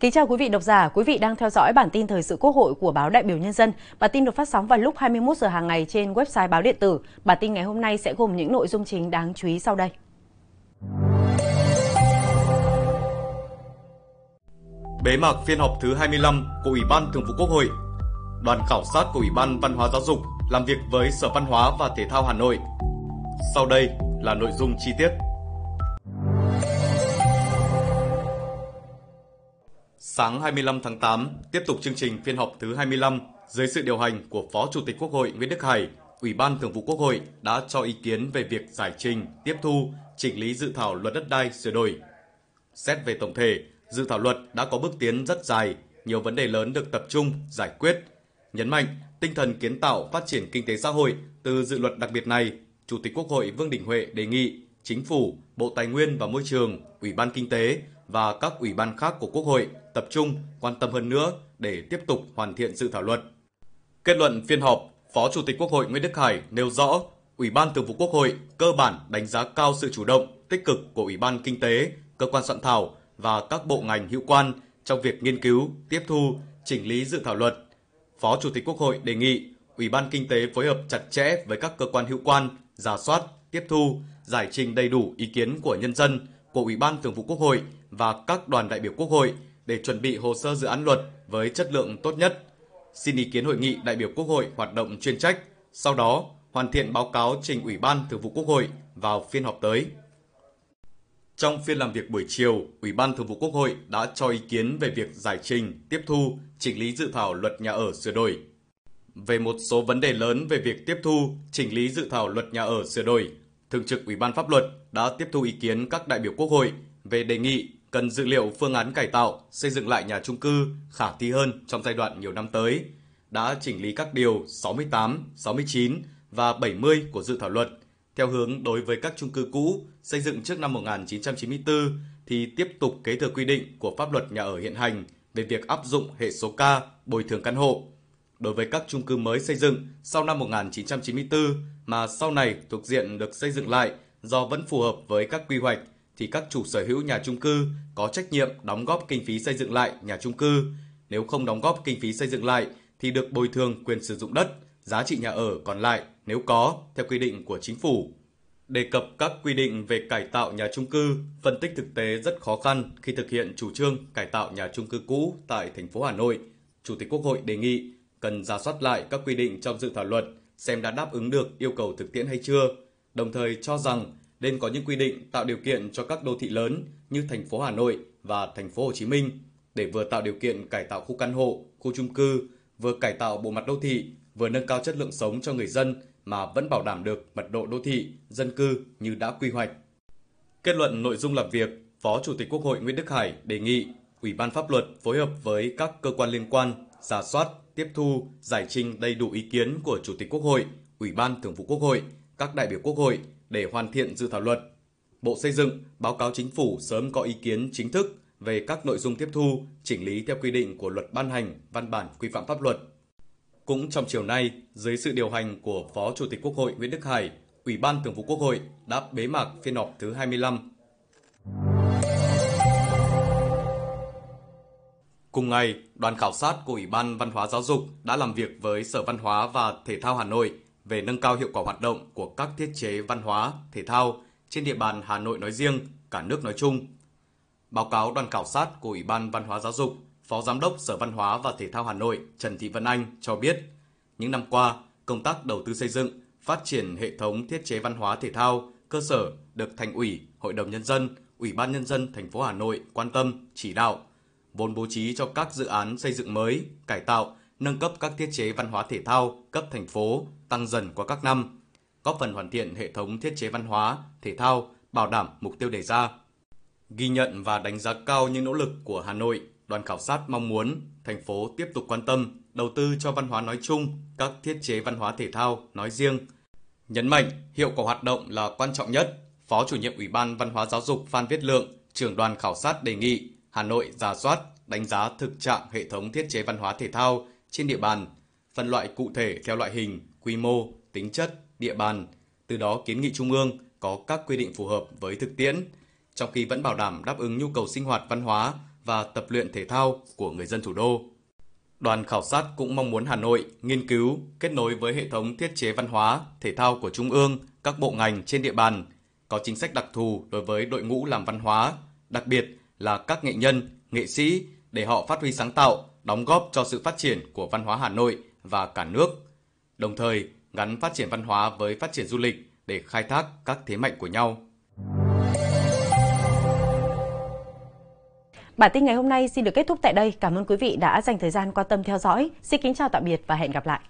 Kính chào quý vị độc giả, quý vị đang theo dõi bản tin thời sự Quốc hội của báo Đại biểu Nhân dân. Bản tin được phát sóng vào lúc 21 giờ hàng ngày trên website báo điện tử. Bản tin ngày hôm nay sẽ gồm những nội dung chính đáng chú ý sau đây. Bế mạc phiên họp thứ 25 của Ủy ban Thường vụ Quốc hội. Đoàn khảo sát của Ủy ban Văn hóa Giáo dục làm việc với Sở Văn hóa và Thể thao Hà Nội. Sau đây là nội dung chi tiết. Sáng 25 tháng 8, tiếp tục chương trình phiên họp thứ 25 dưới sự điều hành của Phó Chủ tịch Quốc hội Nguyễn Đức Hải, Ủy ban Thường vụ Quốc hội đã cho ý kiến về việc giải trình, tiếp thu, chỉnh lý dự thảo luật đất đai sửa đổi. Xét về tổng thể, dự thảo luật đã có bước tiến rất dài, nhiều vấn đề lớn được tập trung giải quyết. Nhấn mạnh tinh thần kiến tạo phát triển kinh tế xã hội từ dự luật đặc biệt này, Chủ tịch Quốc hội Vương Đình Huệ đề nghị Chính phủ, Bộ Tài nguyên và Môi trường, Ủy ban Kinh tế và các ủy ban khác của Quốc hội tập trung quan tâm hơn nữa để tiếp tục hoàn thiện dự thảo luật. Kết luận phiên họp, Phó Chủ tịch Quốc hội Nguyễn Đức Hải nêu rõ, Ủy ban Thường vụ Quốc hội cơ bản đánh giá cao sự chủ động, tích cực của Ủy ban Kinh tế, cơ quan soạn thảo và các bộ ngành hữu quan trong việc nghiên cứu, tiếp thu, chỉnh lý dự thảo luật. Phó Chủ tịch Quốc hội đề nghị Ủy ban Kinh tế phối hợp chặt chẽ với các cơ quan hữu quan, giả soát, tiếp thu, giải trình đầy đủ ý kiến của nhân dân, của Ủy ban Thường vụ Quốc hội và các đoàn đại biểu Quốc hội để chuẩn bị hồ sơ dự án luật với chất lượng tốt nhất. Xin ý kiến hội nghị đại biểu Quốc hội hoạt động chuyên trách, sau đó hoàn thiện báo cáo trình Ủy ban Thường vụ Quốc hội vào phiên họp tới. Trong phiên làm việc buổi chiều, Ủy ban Thường vụ Quốc hội đã cho ý kiến về việc giải trình, tiếp thu, chỉnh lý dự thảo luật nhà ở sửa đổi. Về một số vấn đề lớn về việc tiếp thu, chỉnh lý dự thảo luật nhà ở sửa đổi, Thường trực Ủy ban Pháp luật đã tiếp thu ý kiến các đại biểu Quốc hội về đề nghị cần dự liệu phương án cải tạo, xây dựng lại nhà trung cư khả thi hơn trong giai đoạn nhiều năm tới, đã chỉnh lý các điều 68, 69 và 70 của dự thảo luật theo hướng đối với các trung cư cũ xây dựng trước năm 1994 thì tiếp tục kế thừa quy định của pháp luật nhà ở hiện hành về việc áp dụng hệ số K bồi thường căn hộ. Đối với các trung cư mới xây dựng sau năm 1994 mà sau này thuộc diện được xây dựng lại do vẫn phù hợp với các quy hoạch thì các chủ sở hữu nhà chung cư có trách nhiệm đóng góp kinh phí xây dựng lại nhà chung cư. Nếu không đóng góp kinh phí xây dựng lại thì được bồi thường quyền sử dụng đất, giá trị nhà ở còn lại nếu có theo quy định của chính phủ. Đề cập các quy định về cải tạo nhà chung cư, phân tích thực tế rất khó khăn khi thực hiện chủ trương cải tạo nhà chung cư cũ tại thành phố Hà Nội. Chủ tịch Quốc hội đề nghị cần ra soát lại các quy định trong dự thảo luật xem đã đáp ứng được yêu cầu thực tiễn hay chưa, đồng thời cho rằng nên có những quy định tạo điều kiện cho các đô thị lớn như thành phố Hà Nội và thành phố Hồ Chí Minh để vừa tạo điều kiện cải tạo khu căn hộ, khu chung cư, vừa cải tạo bộ mặt đô thị, vừa nâng cao chất lượng sống cho người dân mà vẫn bảo đảm được mật độ đô thị, dân cư như đã quy hoạch. Kết luận nội dung làm việc, Phó Chủ tịch Quốc hội Nguyễn Đức Hải đề nghị Ủy ban pháp luật phối hợp với các cơ quan liên quan giả soát, tiếp thu, giải trình đầy đủ ý kiến của Chủ tịch Quốc hội, Ủy ban Thường vụ Quốc hội, các đại biểu Quốc hội để hoàn thiện dự thảo luật. Bộ Xây dựng báo cáo chính phủ sớm có ý kiến chính thức về các nội dung tiếp thu, chỉnh lý theo quy định của luật ban hành văn bản quy phạm pháp luật. Cũng trong chiều nay, dưới sự điều hành của Phó Chủ tịch Quốc hội Nguyễn Đức Hải, Ủy ban Thường vụ Quốc hội đã bế mạc phiên họp thứ 25. Cùng ngày, đoàn khảo sát của Ủy ban Văn hóa Giáo dục đã làm việc với Sở Văn hóa và Thể thao Hà Nội về nâng cao hiệu quả hoạt động của các thiết chế văn hóa, thể thao trên địa bàn Hà Nội nói riêng, cả nước nói chung. Báo cáo đoàn khảo sát của Ủy ban Văn hóa Giáo dục, Phó Giám đốc Sở Văn hóa và Thể thao Hà Nội Trần Thị Vân Anh cho biết, những năm qua, công tác đầu tư xây dựng, phát triển hệ thống thiết chế văn hóa thể thao cơ sở được Thành ủy, Hội đồng nhân dân, Ủy ban nhân dân thành phố Hà Nội quan tâm, chỉ đạo, vốn bố trí cho các dự án xây dựng mới, cải tạo, nâng cấp các thiết chế văn hóa thể thao cấp thành phố tăng dần qua các năm, góp phần hoàn thiện hệ thống thiết chế văn hóa, thể thao, bảo đảm mục tiêu đề ra. Ghi nhận và đánh giá cao những nỗ lực của Hà Nội, đoàn khảo sát mong muốn thành phố tiếp tục quan tâm, đầu tư cho văn hóa nói chung, các thiết chế văn hóa thể thao nói riêng. Nhấn mạnh hiệu quả hoạt động là quan trọng nhất, Phó chủ nhiệm Ủy ban Văn hóa Giáo dục Phan Viết Lượng, trưởng đoàn khảo sát đề nghị Hà Nội giả soát, đánh giá thực trạng hệ thống thiết chế văn hóa thể thao trên địa bàn, phân loại cụ thể theo loại hình, quy mô, tính chất, địa bàn, từ đó kiến nghị Trung ương có các quy định phù hợp với thực tiễn, trong khi vẫn bảo đảm đáp ứng nhu cầu sinh hoạt văn hóa và tập luyện thể thao của người dân thủ đô. Đoàn khảo sát cũng mong muốn Hà Nội nghiên cứu, kết nối với hệ thống thiết chế văn hóa, thể thao của Trung ương, các bộ ngành trên địa bàn, có chính sách đặc thù đối với đội ngũ làm văn hóa, đặc biệt là các nghệ nhân, nghệ sĩ để họ phát huy sáng tạo, đóng góp cho sự phát triển của văn hóa Hà Nội và cả nước. Đồng thời, gắn phát triển văn hóa với phát triển du lịch để khai thác các thế mạnh của nhau. Bản tin ngày hôm nay xin được kết thúc tại đây. Cảm ơn quý vị đã dành thời gian quan tâm theo dõi. Xin kính chào tạm biệt và hẹn gặp lại.